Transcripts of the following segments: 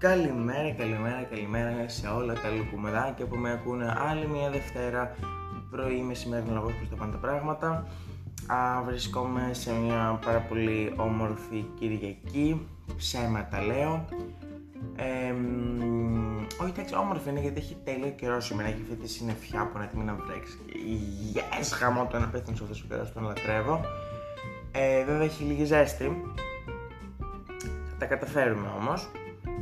Καλημέρα, καλημέρα, καλημέρα σε όλα τα λουκουμεδάκια που με ακούνε άλλη μια Δευτέρα πρωί, μεσημέρι, να προς τα πάντα πράγματα. Α, βρισκόμαι σε μια πάρα πολύ όμορφη Κυριακή, ψέματα λέω. Ε, όχι, εντάξει, όμορφη είναι γιατί έχει τέλειο καιρό σήμερα. Έχει αυτή τη συννεφιά που είναι έτοιμη να βρέξει. Yes, χαμό το ένα πέθανε σε αυτό ο καιρός, τον λατρεύω. Ε, βέβαια έχει λίγη ζέστη. Θα τα καταφέρουμε όμως.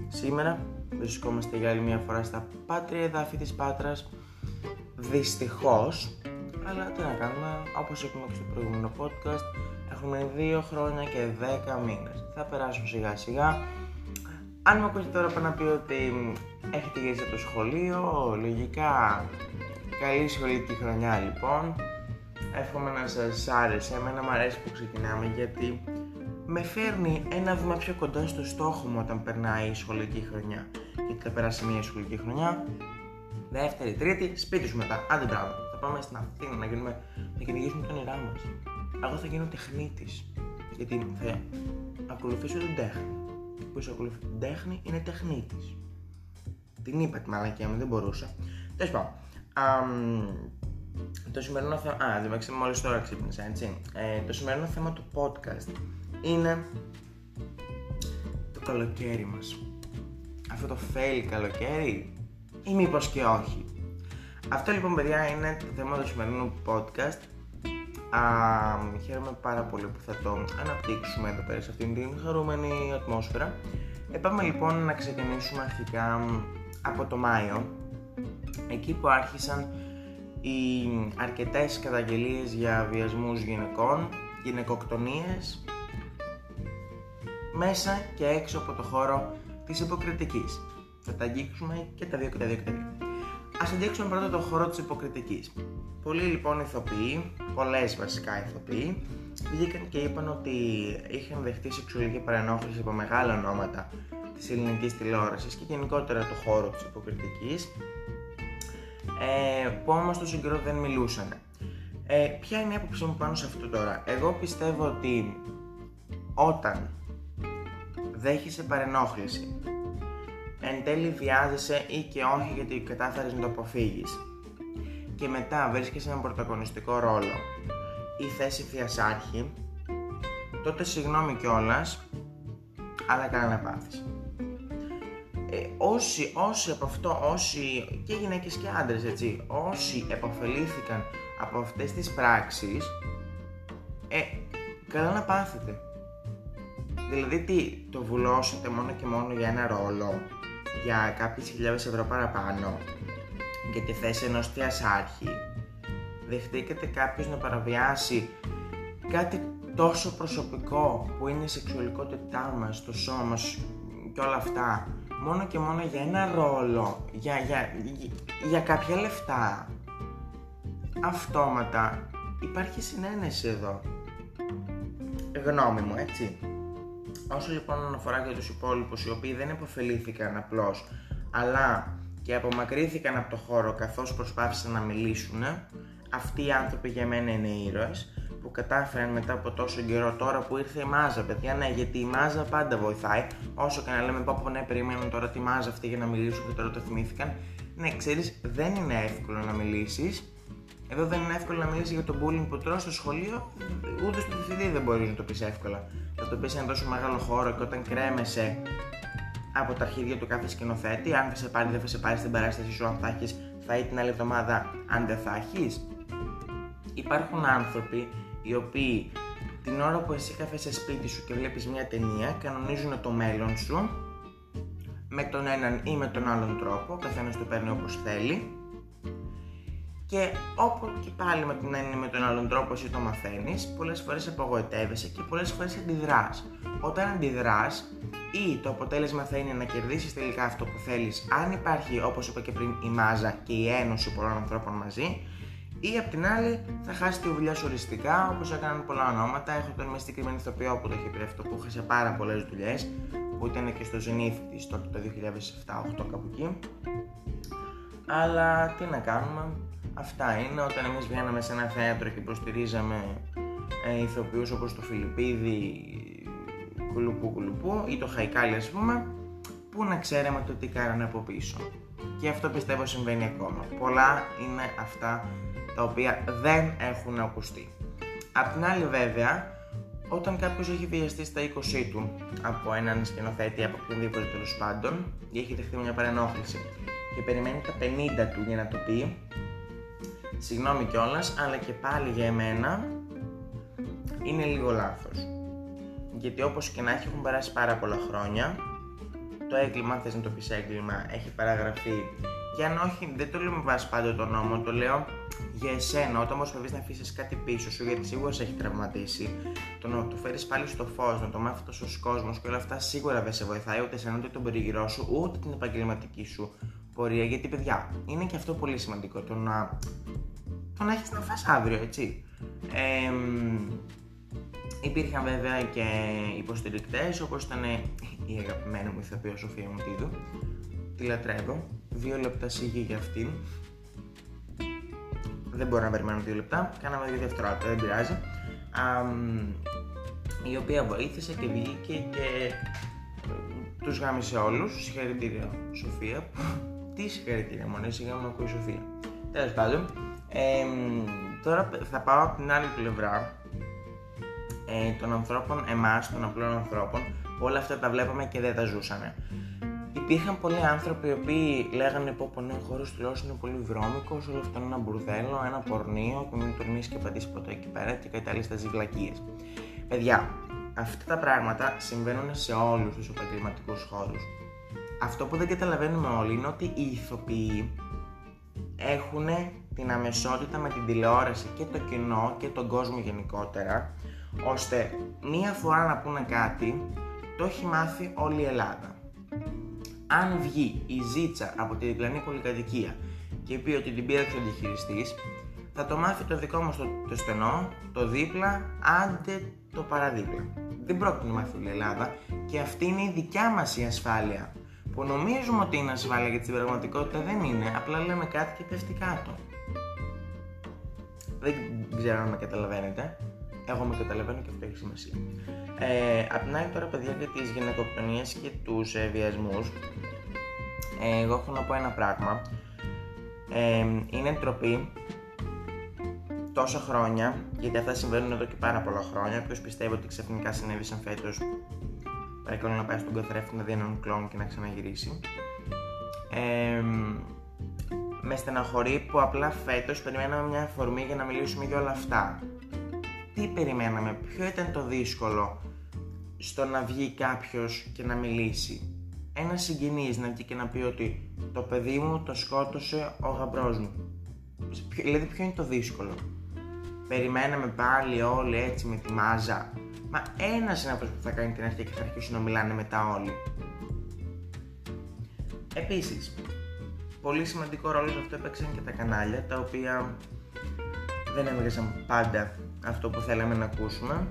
Σήμερα βρισκόμαστε για άλλη μια φορά στα πάτρια εδάφη της Πάτρας. Δυστυχώς, αλλά τι να κάνουμε, όπως είπαμε και στο προηγούμενο podcast, έχουμε δύο χρόνια και δέκα μήνες. Θα περάσουν σιγά σιγά. Αν με ακούτε τώρα πάνω να πει ότι έχετε γυρίσει από το σχολείο, λογικά καλή σχολική χρονιά λοιπόν. Εύχομαι να σας άρεσε, εμένα μου αρέσει που ξεκινάμε γιατί με φέρνει ένα βήμα πιο κοντά στο στόχο μου όταν περνάει η σχολική χρονιά. Γιατί θα περάσει μια σχολική χρονιά, δεύτερη, τρίτη, σπίτι σου μετά. Άντε μπράβο. Θα πάμε στην Αθήνα να, γίνουμε, να κυνηγήσουμε τον όνειρά μας. Εγώ θα γίνω τεχνίτης. Γιατί θα ακολουθήσω την τέχνη. Και που ακολουθεί την τέχνη είναι τεχνίτης. Την είπα τη μαλακία μου, δεν μπορούσα. Τέλος πάντων. Το σημερινό θέμα. Α, δεν μόλις τώρα ξύπνησα, έτσι. Ε, το σημερινό θέμα του podcast είναι το καλοκαίρι μας. Αυτό το fail καλοκαίρι ή μήπως και όχι. Αυτό λοιπόν παιδιά είναι το θέμα του σημερινού podcast. Α, χαίρομαι πάρα πολύ που θα το αναπτύξουμε εδώ πέρα σε αυτήν την χαρούμενη ατμόσφαιρα. Ε, πάμε λοιπόν να ξεκινήσουμε αρχικά από το Μάιο, εκεί που άρχισαν οι αρκετές καταγγελίες για βιασμούς γυναικών, γυναικοκτονίες μέσα και έξω από το χώρο της υποκριτικής. Θα τα αγγίξουμε και τα δύο και τα δύο και τα δύο. Α αγγίξουμε πρώτα το χώρο της υποκριτικής. Πολλοί λοιπόν ηθοποιοί, πολλές βασικά ηθοποιοί, βγήκαν και είπαν ότι είχαν δεχτεί σεξουαλική παρενόχληση από μεγάλα ονόματα της ελληνικής τηλεόρασης και γενικότερα το χώρο της υποκριτικής, ε, που όμως τόσο καιρό δεν μιλούσαν. Ε, ποια είναι η άποψή μου πάνω σε αυτό τώρα; Εγώ πιστεύω ότι όταν δέχεσαι παρενόχληση. Εν τέλει βιάζεσαι ή και όχι γιατί κατάφερες να το αποφύγεις. Και μετά βρίσκεσαι έναν πρωταγωνιστικό ρόλο ή θέση θειασάρχη, τότε συγγνώμη κιόλας, αλλά κανένα πάθηση. Ε, όσοι, όσοι από αυτό, όσοι και γυναίκες και άντρες έτσι, όσοι επωφελήθηκαν από αυτές τις πράξεις, ε, καλά να πάθετε. Δηλαδή τι, το βουλώσετε μόνο και μόνο για ένα ρόλο, για κάποιες χιλιάδες ευρώ παραπάνω, για τη θέση ενός θεασάρχη. Δεχτήκατε κάποιος να παραβιάσει κάτι τόσο προσωπικό που είναι η σεξουαλικότητά μας, το σώμα μας και όλα αυτά, μόνο και μόνο για ένα ρόλο, για, για, για, για κάποια λεφτά. Αυτόματα υπάρχει συνένεση εδώ. Γνώμη μου, έτσι. Όσο λοιπόν αφορά για τους υπόλοιπους οι οποίοι δεν επωφελήθηκαν απλώς αλλά και απομακρύθηκαν από το χώρο καθώς προσπάθησαν να μιλήσουν αυτοί οι άνθρωποι για μένα είναι ήρωες που κατάφεραν μετά από τόσο καιρό τώρα που ήρθε η μάζα παιδιά ναι γιατί η μάζα πάντα βοηθάει. Όσο και να λέμε πω πω ναι περιμένουν τώρα τη μάζα αυτή για να μιλήσουν και τώρα το θυμήθηκαν ναι ξέρεις δεν είναι εύκολο να μιλήσεις. Εδώ δεν είναι εύκολο να μιλήσεις για το bullying που τρώω στο σχολείο, ούτε στο διευθυντή δεν μπορείς να το πεις εύκολα. Θα το πεις σε ένα τόσο μεγάλο χώρο και όταν κρέμεσαι από τα αρχίδια του κάθε σκηνοθέτη, αν θα σε πάρει, δεν θα σε πάρει στην παράσταση σου, αν θα έχεις, θα έχει την άλλη εβδομάδα, αν δεν θα έχεις. Υπάρχουν άνθρωποι οι οποίοι την ώρα που εσύ κάθεσαι σπίτι σου και βλέπεις μια ταινία κανονίζουν το μέλλον σου με τον έναν ή με τον άλλον τρόπο, ο καθένας το παίρνει όπως θέλει και όπου και πάλι με την έννοια με τον άλλον τρόπο εσύ το μαθαίνεις, πολλές φορές απογοητεύεσαι και πολλές φορές αντιδράς. Όταν αντιδράς, ή το αποτέλεσμα θα είναι να κερδίσεις τελικά αυτό που θέλεις, αν υπάρχει όπως είπα και πριν η μάζα και η ένωση πολλών ανθρώπων μαζί, ή απ' την άλλη θα χάσει τη δουλειά σου οριστικά όπως έκαναν πολλά ονόματα. Έχω τον μια συγκεκριμένη ηθοποιό που το έχει πει αυτό που είχε πάρα πολλές δουλειές, που ήταν και στο Zenith της τότε το 2007-2008 κάπου εκεί. Αλλά τι να κάνουμε, Αυτά είναι όταν εμείς βγαίναμε σε ένα θέατρο και υποστηρίζαμε ε, ηθοποιούς όπως το Φιλιππίδη, κουλουπού κουλουπού ή το Χαϊκάλι ας πούμε που πού να ξέραμε το τι κάνανε από πίσω. Και αυτό πιστεύω συμβαίνει ακόμα. Πολλά είναι αυτά τα οποία δεν έχουν ακουστεί. Απ' την άλλη βέβαια, όταν κάποιος έχει βιαστεί στα 20 του από έναν σκηνοθέτη, από οποιονδήποτε τέλος πάντων, ή έχει δεχτεί μια παρενόχληση και περιμένει τα 50 του για να το πει, συγγνώμη κιόλας, αλλά και πάλι για εμένα είναι λίγο λάθος. Γιατί όπως και να έχει, έχουν περάσει πάρα πολλά χρόνια. Το έγκλημα, αν θες να το πεις έγκλημα, έχει παραγραφεί. Και αν όχι, δεν το λέω με βάση πάντα τον νόμο, το λέω για εσένα, όταν προσπαθείς να αφήσεις κάτι πίσω σου, γιατί σίγουρα σε έχει τραυματίσει, το να το φέρεις πάλι στο φως, να το μάθεις τόσο κόσμος και όλα αυτά σίγουρα δεν σε βοηθάει ούτε εσένα, ούτε τον περιγυρό σου, ούτε την επαγγελματική σου πορεία. Γιατί, παιδιά, είναι και αυτό πολύ σημαντικό. Το να, το να έχεις να φας αύριο, έτσι. Ε, υπήρχαν βέβαια και υποστηρικτές όπως ήταν η αγαπημένη μου ηθοποιό Σοφία Μουτίδου. Τη λατρεύω. Δύο λεπτά σίγη για αυτήν δεν μπορώ να περιμένω δύο λεπτά. Κάναμε δύο δευτερόλεπτα, δεν πειράζει. η οποία βοήθησε και βγήκε και ε, τους γάμισε όλους. Συγχαρητήρια, Σοφία. Τι συγχαρητήρια, μόνο σιγά μου ακούει η Σοφία. Τέλος πάντων, τώρα θα πάω από την άλλη πλευρά ε, των ανθρώπων, εμάς, των απλών ανθρώπων, που όλα αυτά τα βλέπαμε και δεν τα ζούσαμε υπήρχαν πολλοί άνθρωποι οι οποίοι λέγανε πω πω ναι, ο χώρος του είναι πολύ βρώμικος, όλο αυτό είναι ένα μπουρδέλο, ένα πορνείο και μην τολμήσει και πατήσεις ποτέ εκεί πέρα και κάτι άλλες βλακίε. Παιδιά, αυτά τα πράγματα συμβαίνουν σε όλους τους επαγγελματικούς χώρους. Αυτό που δεν καταλαβαίνουμε όλοι είναι ότι οι ηθοποιοί έχουν την αμεσότητα με την τηλεόραση και το κοινό και τον κόσμο γενικότερα, ώστε μία φορά να πούνε κάτι, το έχει μάθει όλη η Ελλάδα αν βγει η ζήτσα από τη διπλανή πολυκατοικία και πει ότι την πήραξε ο διαχειριστή, θα το μάθει το δικό μας το, το στενό, το δίπλα, άντε το παραδίπλα. Δεν πρόκειται να μάθει η Ελλάδα και αυτή είναι η δικιά μας η ασφάλεια. Που νομίζουμε ότι είναι ασφάλεια γιατί στην πραγματικότητα δεν είναι, απλά λέμε κάτι και πέφτει κάτω. Δεν ξέρω αν με καταλαβαίνετε. Εγώ με καταλαβαίνω και αυτό έχει σημασία. Ε, απ' την άλλη τώρα παιδιά για τις γυναικοκτονίες και τους ε, βιασμούς ε, εγώ έχω να πω ένα πράγμα ε, είναι ντροπή τόσα χρόνια γιατί αυτά συμβαίνουν εδώ και πάρα πολλά χρόνια ποιος πιστεύω ότι ξαφνικά συνέβησαν φέτος παρακαλώ να πάει στον καθρέφτη να δει έναν κλόν και να ξαναγυρίσει ε, με στεναχωρεί που απλά φέτος περιμέναμε μια αφορμή για να μιλήσουμε για όλα αυτά τι περιμέναμε, ποιο ήταν το δύσκολο στο να βγει κάποιος και να μιλήσει; Ένας συγγενής να βγει και να πει ότι το παιδί μου το σκότωσε ο γαμπρός μου. Δηλαδή ποιο είναι το δύσκολο; Περιμέναμε πάλι όλοι έτσι με τη μάζα; Μα ένας είναι αυτός που θα κάνει την αρχή και θα αρχίσουν να μιλάνε μετά όλοι. Επίσης, πολύ σημαντικό ρόλο σε αυτό έπαιξαν και τα κανάλια τα οποία δεν έβγαζαν πάντα αυτό που θέλαμε να ακούσουμε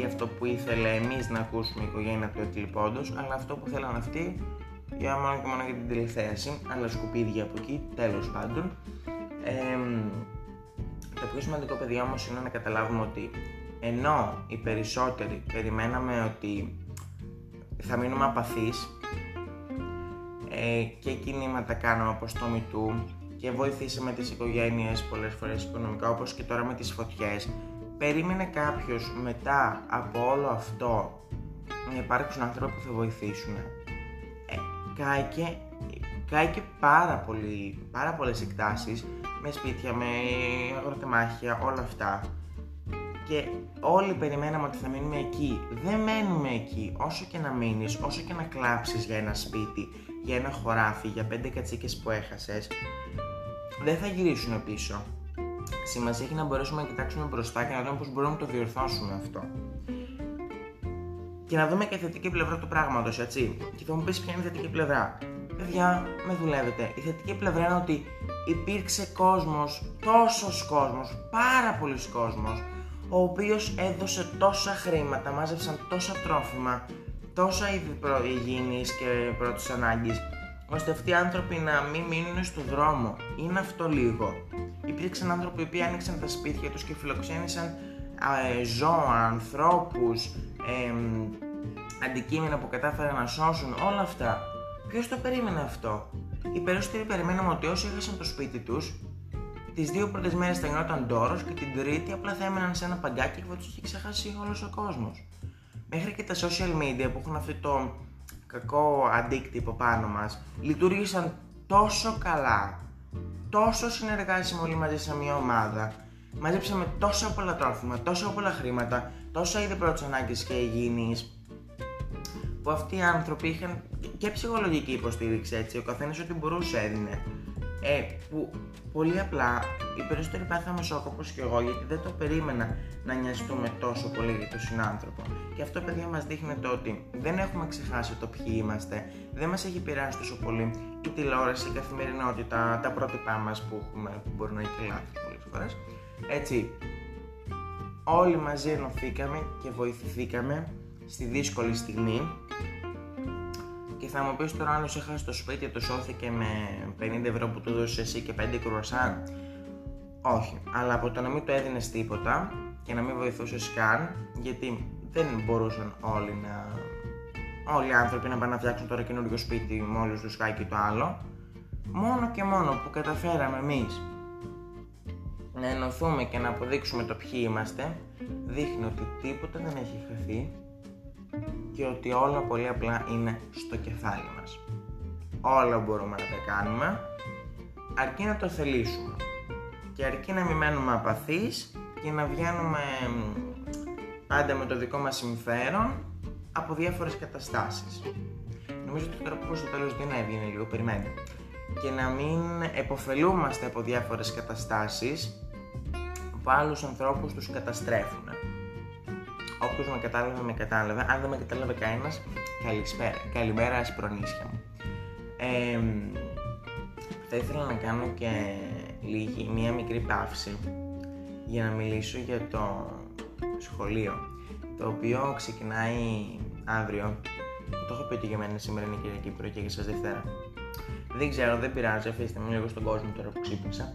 ή αυτό που ήθελε εμείς να ακούσουμε η οικογένεια του εκλειπώντος, αλλά αυτό που θέλαν αυτοί για μόνο και μόνο για την τηλεθέαση, αλλά σκουπίδια από εκεί, τέλος πάντων. Ε, το πιο σημαντικό παιδιά όμως είναι να καταλάβουμε ότι ενώ οι περισσότεροι περιμέναμε ότι θα μείνουμε απαθείς ε, και κινήματα κάναμε όπως το MeToo και βοηθήσαμε τις οικογένειες πολλές φορές οικονομικά όπως και τώρα με τις φωτιές περίμενε κάποιος μετά από όλο αυτό να υπάρξουν άνθρωποι που θα βοηθήσουν. Ε, κάηκε, κάηκε πάρα, πολύ, πάρα πολλές εκτάσεις με σπίτια, με αγροτεμάχια, όλα αυτά. Και όλοι περιμέναμε ότι θα μείνουμε εκεί. Δεν μένουμε εκεί. Όσο και να μείνεις, όσο και να κλάψεις για ένα σπίτι, για ένα χωράφι, για πέντε κατσίκες που έχασες, δεν θα γυρίσουν πίσω. Σημασία έχει να μπορέσουμε να κοιτάξουμε μπροστά και να δούμε πώς μπορούμε να το διορθώσουμε αυτό. Και να δούμε και θετική πλευρά του πράγματος, έτσι. Και θα μου πεις ποια είναι η θετική πλευρά. Παιδιά, με δουλεύετε. Η θετική πλευρά είναι ότι υπήρξε κόσμος, τόσος κόσμος, πάρα πολλοί κόσμος, ο οποίος έδωσε τόσα χρήματα, μάζεψαν τόσα τρόφιμα, τόσα είδη υγιεινής και πρώτης ανάγκης, ώστε αυτοί οι άνθρωποι να μην μείνουν στο δρόμο. Είναι αυτό λίγο υπήρξαν άνθρωποι που άνοιξαν τα σπίτια τους και φιλοξένησαν ε, ζώα, ανθρώπους, ε, αντικείμενα που κατάφεραν να σώσουν, όλα αυτά. Ποιος το περίμενε αυτό; Οι περισσότεροι περιμέναμε ότι όσοι έχασαν το σπίτι τους, τις δύο πρώτες μέρες θα γινόταν ντόρος και την τρίτη απλά θα έμεναν σε ένα παγκάκι και θα τους είχε ξεχάσει όλος ο κόσμος. Μέχρι και τα social media που έχουν αυτό το κακό αντίκτυπο πάνω μας λειτουργήσαν τόσο καλά, τόσο συνεργάσιμοι όλοι μαζί σε μια ομάδα. Μαζέψαμε τόσο πολλά τρόφιμα, τόσο πολλά χρήματα, τόσα είδη πρώτης ανάγκης και υγιεινής, που αυτοί οι άνθρωποι είχαν και ψυχολογική υποστήριξη έτσι, ο καθένας ό,τι μπορούσε έδινε. Ε, που πολύ απλά οι περισσότεροι πάθαμε σοκ όπως και εγώ γιατί δεν το περίμενα να νοιαστούμε τόσο πολύ για τον συνάνθρωπο. Και αυτό παιδιά μας δείχνει το ότι δεν έχουμε ξεχάσει το ποιοι είμαστε, δεν μας έχει πειράσει τόσο πολύ η τηλεόραση, η καθημερινότητα, τα πρότυπά μας που έχουμε, που μπορεί να έχει και λάθη πολλές φορές. Έτσι, όλοι μαζί ενωθήκαμε και βοηθηθήκαμε στη δύσκολη στιγμή και θα μου πεις τώρα αν έχασε το σπίτι το σώθηκε με 50 ευρώ που του έδωσες εσύ και 5 κρουασάν. Όχι, αλλά από το να μην το έδινες τίποτα και να μην βοηθούσες καν, γιατί δεν μπορούσαν όλοι να. Όλοι οι άνθρωποι να πάνε να φτιάξουν τώρα καινούριο σπίτι μόλι τους σκάει και το άλλο. Μόνο και μόνο που καταφέραμε εμείς να ενωθούμε και να αποδείξουμε το ποιοι είμαστε, δείχνει ότι τίποτα δεν έχει χαθεί και ότι όλα πολύ απλά είναι στο κεφάλι μας. Όλα μπορούμε να τα κάνουμε, αρκεί να το θελήσουμε και αρκεί να μην μένουμε απαθείς και να βγαίνουμε πάντα με το δικό μας συμφέρον από διάφορες καταστάσεις. Νομίζω ότι τώρα που προς το τέλος δεν έβγαινε λίγο, περιμένει. Και να μην εποφελούμαστε από διάφορες καταστάσεις που άλλους ανθρώπους τους καταστρέφουν. Όποιος με κατάλαβε, με κατάλαβε. Αν δεν με κατάλαβε κανένας, καλησπέρα. Καλημέρα, ασπρονίσια μου. Ε, θα ήθελα να κάνω και λίγη, μία μικρή παύση για να μιλήσω για το σχολείο το οποίο ξεκινάει αύριο το έχω πει ότι για μένα σήμερα είναι Κυριακή πρωί και για σας Δευτέρα δεν ξέρω, δεν πειράζει, αφήστε με λίγο στον κόσμο τώρα που ξύπνησα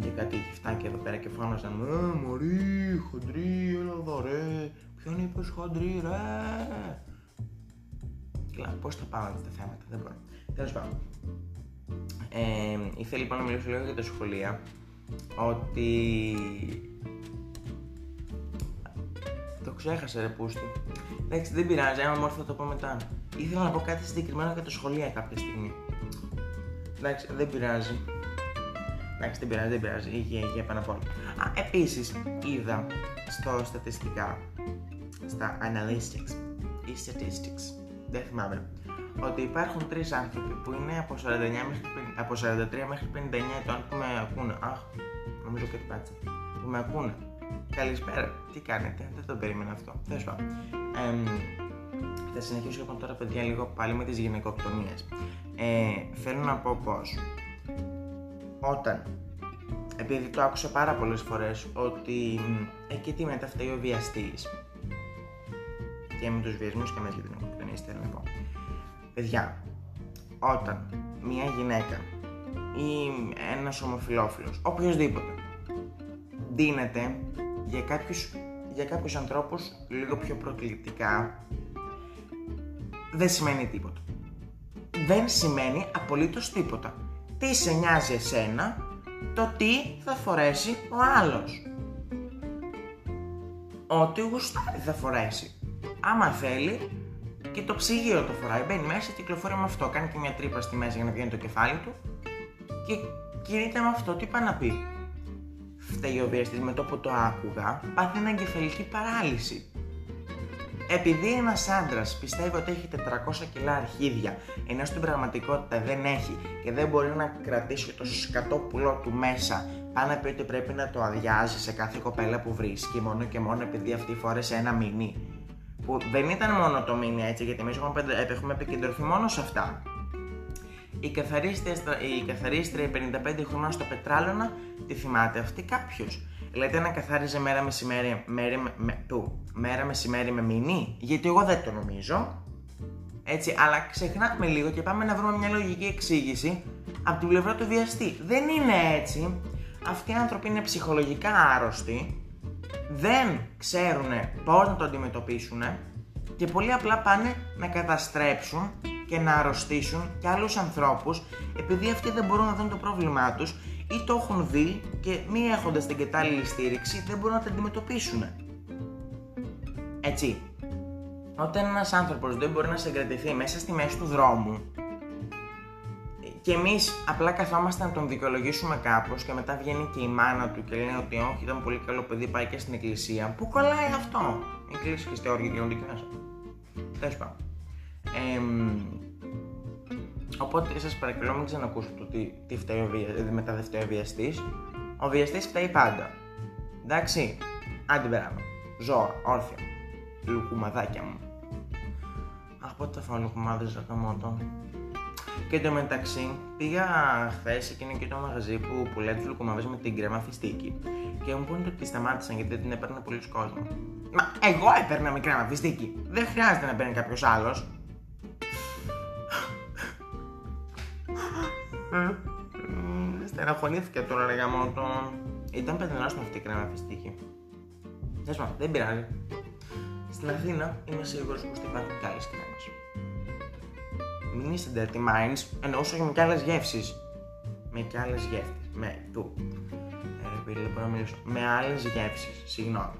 και κάτι φτάκι εδώ πέρα και φώναζαν Ε, μωρή, χοντρή, έλα εδώ ρε, ποιον είπες χοντρή ρε. Κλα, πώς θα πάμε αυτά τα θέματα, δεν μπορώ. Τέλος πάντων. Ε, ήθελα λοιπόν να μιλήσω λίγο για τα σχολεία, ότι... Το ξέχασα ρε πούστη. Εντάξει, δεν πειράζει, άμα μου θα το πω μετά. Ήθελα να πω κάτι συγκεκριμένο για τα σχολεία κάποια στιγμή. Εντάξει, δεν πειράζει. Εντάξει, δεν πειράζει, δεν πειράζει. Είχε, είχε πάνω απ' όλα. Α, επίσης, είδα στο στατιστικά, στα analytics ή statistics, δεν θυμάμαι, ότι υπάρχουν τρεις άνθρωποι που είναι από, 49 μέχρι, από 43 μέχρι 59 ετών που με ακούνε. Αχ, νομίζω κάτι πάτσα. Που με ακούνε. Καλησπέρα, τι κάνετε, δεν το περίμενα αυτό. Τέλος πάντων. θα συνεχίσω λοιπόν τώρα, παιδιά, λίγο πάλι με τις γυναικοκτονίες. Ε, θέλω να πω πως όταν επειδή το άκουσα πάρα πολλές φορές ότι εκεί τι μετά φταίει ο βιαστής. Και με τους βιασμούς και μέσα για την οικογένεια θέλω να πω. Παιδιά όταν μια γυναίκα ή ένας ομοφιλόφιλος οποιοδήποτε δίνεται για κάποιους, για κάποιους ανθρώπους λίγο πιο προκλητικά δεν σημαίνει τίποτα. Δεν σημαίνει απολύτως τίποτα τι σε νοιάζει εσένα το τι θα φορέσει ο άλλος. Ό,τι γουστάρει θα φορέσει. Άμα θέλει και το ψυγείο το φοράει, μπαίνει μέσα, κυκλοφορεί με αυτό, κάνει και μια τρύπα στη μέση για να βγαίνει το κεφάλι του και κινείται με αυτό, τι πάει να πει. Φταίει ο με το που το άκουγα, πάθει εγκεφαλική παράλυση. Επειδή ένας άντρας πιστεύει ότι έχει 400 κιλά αρχίδια, ενώ στην πραγματικότητα δεν έχει και δεν μπορεί να κρατήσει το σκατό πουλό του μέσα, πάει να πει ότι πρέπει να το αδειάζει σε κάθε κοπέλα που βρίσκει, μόνο και μόνο επειδή αυτή φόρεσε ένα μινί. Που δεν ήταν μόνο το μινί έτσι, γιατί εμείς έχουμε επικεντρωθεί μόνο σε αυτά. Η καθαρίστρια, η καθαρίστρια 55 χρονών στο Πετράλωνα, τη θυμάται αυτή κάποιος; Λέτε να καθάριζε μέρα μεσημέρι, μέρα, με, του, μέρα μεσημέρι με μηνύ, γιατί εγώ δεν το νομίζω. Έτσι, αλλά ξεχνάμε λίγο και πάμε να βρούμε μια λογική εξήγηση από την πλευρά του βιαστή. Δεν είναι έτσι. Αυτοί οι άνθρωποι είναι ψυχολογικά άρρωστοι, δεν ξέρουν πώς να το αντιμετωπίσουν και πολύ απλά πάνε να καταστρέψουν και να αρρωστήσουν και άλλους ανθρώπους επειδή αυτοί δεν μπορούν να δουν το πρόβλημά τους ή το έχουν δει και μη έχοντας την κατάλληλη στήριξη δεν μπορούν να τα αντιμετωπίσουν. Έτσι, όταν ένας άνθρωπος δεν μπορεί να συγκρατηθεί μέσα στη μέση του δρόμου και εμείς απλά καθόμαστε να τον δικαιολογήσουμε κάπως και μετά βγαίνει και η μάνα του και λέει ότι όχι, ήταν πολύ καλό παιδί, πάει και στην εκκλησία. Πού κολλάει αυτό, η εκκλησία και στη όρια γίνονται και μέσα. Τέλος πάντων. Οπότε σας παρακαλώ μην ξανακούσετε το τι, τι φταίει ο βια, μετά δεν φταίει ο βιαστής. Ο βιαστής φταίει πάντα. Εντάξει, άντε περάμε. Ζώα, όρθια. Λουκουμαδάκια μου. Αχ, πότε θα φάω λουκουμάδε, Ζακαμότο. Και το μεταξύ πήγα χθες εκείνο και το μαγαζί που πουλάει τι λουκουμαβέ με την κρέμα φιστίκι. Και μου πούνε ότι σταμάτησαν γιατί δεν την έπαιρνε πολλοί κόσμος. Μα εγώ έπαιρνα με κρέμα φιστίκι. Δεν χρειάζεται να παίρνει κάποιος άλλος. Στεναχωρήθηκα τώρα, λέγα μόνο το. Ήταν πεντρενό με αυτή η κρέμα φιστίκι. δεν πειράζει. Στην Αθήνα είμαι σίγουρος πως θα υπάρχουν και άλλε κρέμε μην είστε dirty minds, εννοούσα με κι άλλες γεύσεις. Με κι άλλες γεύσει. Με του. Ε, να μιλήσω. Με άλλες γεύσεις. Συγγνώμη.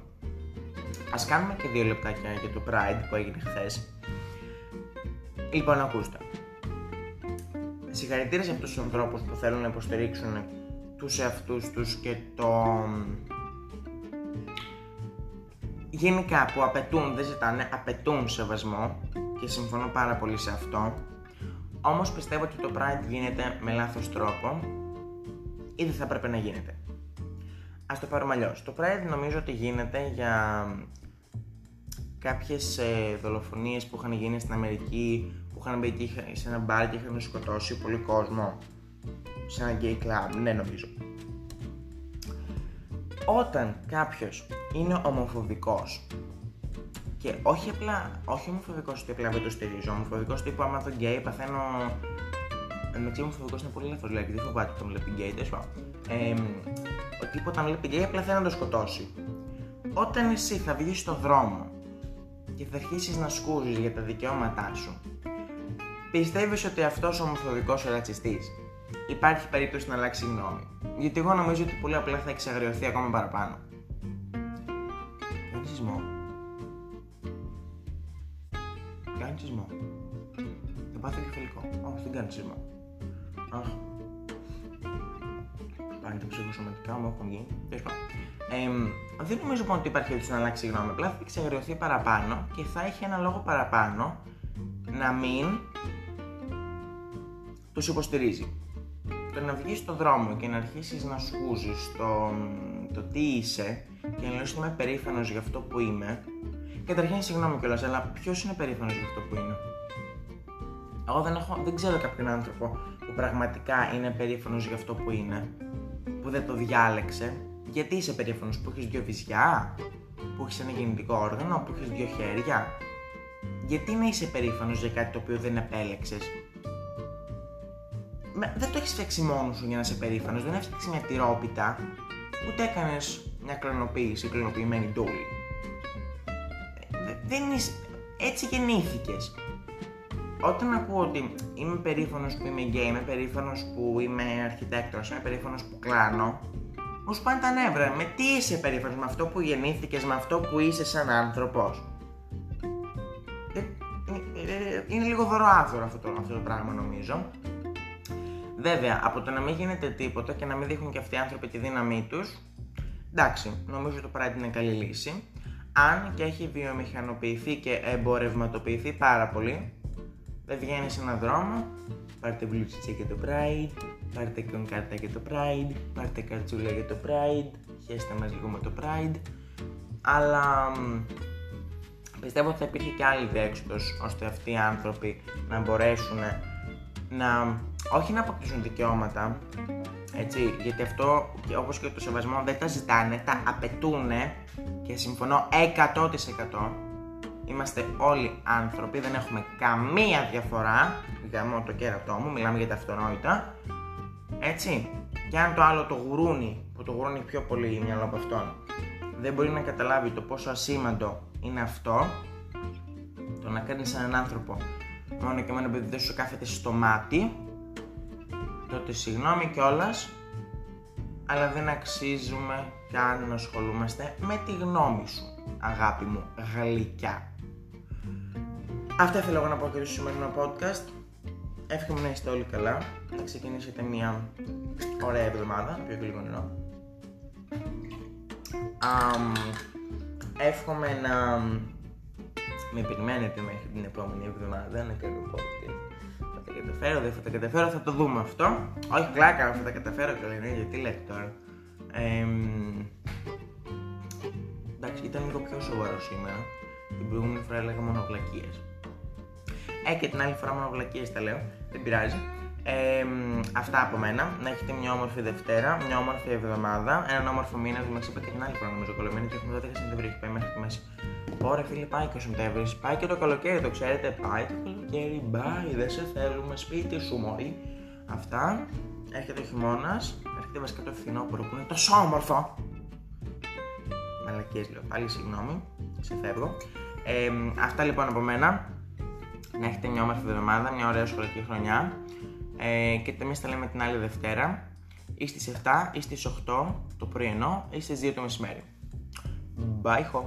Α κάνουμε και δύο λεπτάκια για το Pride που έγινε χθες. Λοιπόν, ακούστε. Συγχαρητήρια σε αυτούς τους ανθρώπους που θέλουν να υποστηρίξουν τους εαυτούς τους και το. Γενικά που απαιτούν, δεν ζητάνε, απαιτούν σεβασμό και συμφωνώ πάρα πολύ σε αυτό όμως πιστεύω ότι το Pride γίνεται με λάθος τρόπο ή δεν θα έπρεπε να γίνεται. Ας το πάρουμε αλλιώς. Το Pride νομίζω ότι γίνεται για κάποιες ε, δολοφονίες που είχαν γίνει στην Αμερική, που είχαν μπει σε ένα μπαρ και είχαν σκοτώσει πολύ κόσμο σε ένα gay club, ναι νομίζω. Όταν κάποιος είναι ομοφοβικός και όχι απλά, όχι ομοφοβικός ότι απλά δεν το στηρίζω. Ομοφοβικός τύπου άμα δω γκέι πεθαίνω. Εντάξει, ομοφοβικός είναι πολύ λάθος λέξη, δεν φοβάται όταν βλέπει γκέι, τέλος πάντων. Ε, ο τύπος όταν βλέπει γκέι απλά θέλει να το σκοτώσει. Όταν εσύ θα βγεις στον δρόμο και θα αρχίσεις να σκούζεις για τα δικαιώματά σου, πιστεύεις ότι αυτός ο ομοφοβικός ο ρατσιστής υπάρχει περίπτωση να αλλάξει γνώμη; Γιατί εγώ νομίζω ότι πολύ απλά θα εξαγριωθεί ακόμα παραπάνω. Ρατσισμό. κάνεις τσισμό. Θα πάθει κεφαλικό. Όχι, δεν κάνει τσισμό. Αχ. Πάλι τα ψυχοσωματικά μου έχουν γίνει. Τέλος πάντων. δεν νομίζω λοιπόν ότι υπάρχει περίπτωση να αλλάξει γνώμη. Απλά θα εξαγριωθεί παραπάνω και θα έχει ένα λόγο παραπάνω να μην τους υποστηρίζει. Το να βγεις στον δρόμο και να αρχίσεις να σκούζεις το, το τι είσαι και να λες ότι είμαι περήφανος για αυτό που είμαι, Καταρχήν, συγγνώμη κιόλας, αλλά ποιος είναι περήφανος για αυτό που είναι; Εγώ δεν, έχω, δεν ξέρω κάποιον άνθρωπο που πραγματικά είναι περήφανος για αυτό που είναι, που δεν το διάλεξε. Γιατί είσαι περήφανος που έχεις δύο βυζιά, που έχεις ένα γεννητικό όργανο, που έχεις δύο χέρια. Γιατί να είσαι περήφανος για κάτι το οποίο δεν επέλεξες; Δεν το έχεις φτιάξει μόνος σου για να είσαι περήφανος, δεν έχεις φτιάξει μια τυρόπιτα, ούτε έκανες μια κλωνοποίηση, κλωνοποιημένη ντούλη δεν είσαι... έτσι γεννήθηκες. Όταν ακούω ότι είμαι περήφανος που είμαι γκέι, είμαι περήφανος που είμαι αρχιτέκτονας, είμαι περήφανος που κλάνω, μου σπάνε τα νεύρα. Με τι είσαι περήφανος, με αυτό που γεννήθηκες, με αυτό που είσαι σαν άνθρωπος; Ε, ε, ε, είναι λίγο δωροάθωρο αυτό το, αυτό το πράγμα νομίζω. Βέβαια, από το να μην γίνεται τίποτα και να μην δείχνουν και αυτοί οι άνθρωποι τη δύναμή τους, εντάξει, νομίζω το πράγμα είναι καλή λύση αν και έχει βιομηχανοποιηθεί και εμπορευματοποιηθεί πάρα πολύ, δεν βγαίνει σε έναν δρόμο, πάρτε μπλουτσίτσα για το Pride, πάρτε κονκάρτα για το Pride, πάρτε καρτσούλα για το Pride, χέστε μας λίγο με το Pride, αλλά πιστεύω ότι θα υπήρχε και άλλη διέξοδος ώστε αυτοί οι άνθρωποι να μπορέσουν να, όχι να αποκτήσουν δικαιώματα, έτσι, γιατί αυτό όπως και το σεβασμό δεν τα ζητάνε, τα απαιτούν και συμφωνώ 100% Είμαστε όλοι άνθρωποι, δεν έχουμε καμία διαφορά. Για το κέρατό μου, μιλάμε για τα αυτονόητα έτσι, και αν το άλλο το γουρούνι, που το γουρούνι πιο πολύ μυαλό από αυτόν δεν μπορεί να καταλάβει το πόσο ασήμαντο είναι αυτό το να κάνεις έναν άνθρωπο μόνο και μόνο επειδή δεν σου κάθεται στο μάτι, τότε συγγνώμη κιόλας, αλλά δεν αξίζουμε καν να ασχολούμαστε με τη γνώμη σου, αγάπη μου, γλυκιά. Αυτά θέλω εγώ να πω και στο σημερινό podcast. Εύχομαι να είστε όλοι καλά, να ξεκινήσετε μια ωραία εβδομάδα, πιο και λίγο νερό. Um, εύχομαι να με περιμένετε μέχρι την επόμενη εβδομάδα να κάνω podcast. Θα τα καταφέρω, δεν θα τα καταφέρω, θα το δούμε αυτό. Όχι κλάκα, θα τα καταφέρω και λένε, γιατί λέτε τώρα. Ε, εντάξει, ήταν λίγο πιο σοβαρό σήμερα. Την προηγούμενη φορά έλεγα μόνο βλακίες. Ε, και την άλλη φορά μόνο βλακίες τα λέω, δεν πειράζει. Ε, αυτά από μένα. Να έχετε μια όμορφη Δευτέρα, μια όμορφη εβδομάδα, έναν όμορφο μήνα. Μας είπα και την άλλη φορά νομίζω κολλημένη και έχουμε 12 Σεπτεμβρίου. Έχει πάει μέχρι τη μέση. Ωραία, φίλε, πάει και ο Σεπτέμβρη. Πάει και το καλοκαίρι, το ξέρετε. Πάει το καλοκαίρι. Μπάει, δεν σε θέλουμε. Σπίτι σου, μωρή. Αυτά. Έρχεται ο χειμώνας. Έρχεται βασικά το φθινόπωρο που είναι τόσο όμορφο. Μαλακίες λέω πάλι, συγγνώμη. Σε φεύγω. Ε, αυτά λοιπόν από μένα. Να έχετε μια όμορφη εβδομάδα, μια ωραία σχολική χρονιά. Ε, και εμείς τα λέμε την άλλη Δευτέρα ή στις 7 ή στις 8 το πρωινό ή στις 2 το μεσημέρι. Bye ho!